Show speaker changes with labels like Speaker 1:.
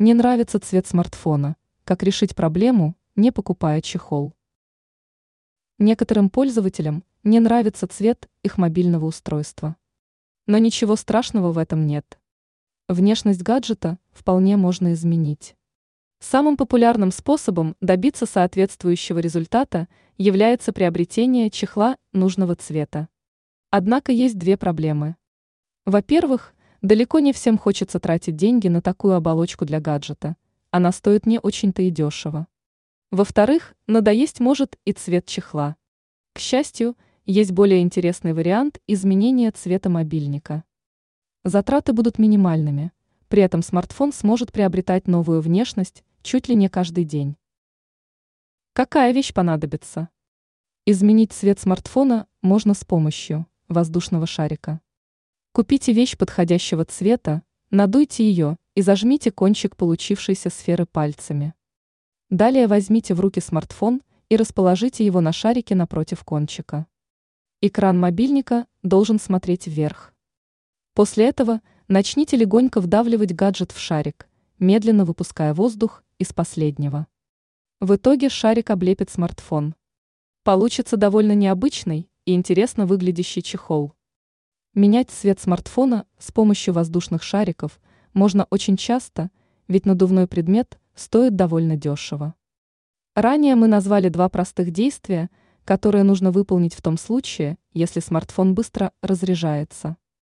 Speaker 1: Не нравится цвет смартфона. Как решить проблему, не покупая чехол? Некоторым пользователям не нравится цвет их мобильного устройства. Но ничего страшного в этом нет. Внешность гаджета вполне можно изменить. Самым популярным способом добиться соответствующего результата является приобретение чехла нужного цвета. Однако есть две проблемы. Во-первых, Далеко не всем хочется тратить деньги на такую оболочку для гаджета. Она стоит не очень-то и дешево. Во-вторых, надоесть может и цвет чехла. К счастью, есть более интересный вариант изменения цвета мобильника. Затраты будут минимальными, при этом смартфон сможет приобретать новую внешность чуть ли не каждый день. Какая вещь понадобится? Изменить цвет смартфона можно с помощью воздушного шарика. Купите вещь подходящего цвета, надуйте ее и зажмите кончик получившейся сферы пальцами. Далее возьмите в руки смартфон и расположите его на шарике напротив кончика. Экран мобильника должен смотреть вверх. После этого начните легонько вдавливать гаджет в шарик, медленно выпуская воздух из последнего. В итоге шарик облепит смартфон. Получится довольно необычный и интересно выглядящий чехол. Менять цвет смартфона с помощью воздушных шариков можно очень часто, ведь надувной предмет стоит довольно дешево. Ранее мы назвали два простых действия, которые нужно выполнить в том случае, если смартфон быстро разряжается.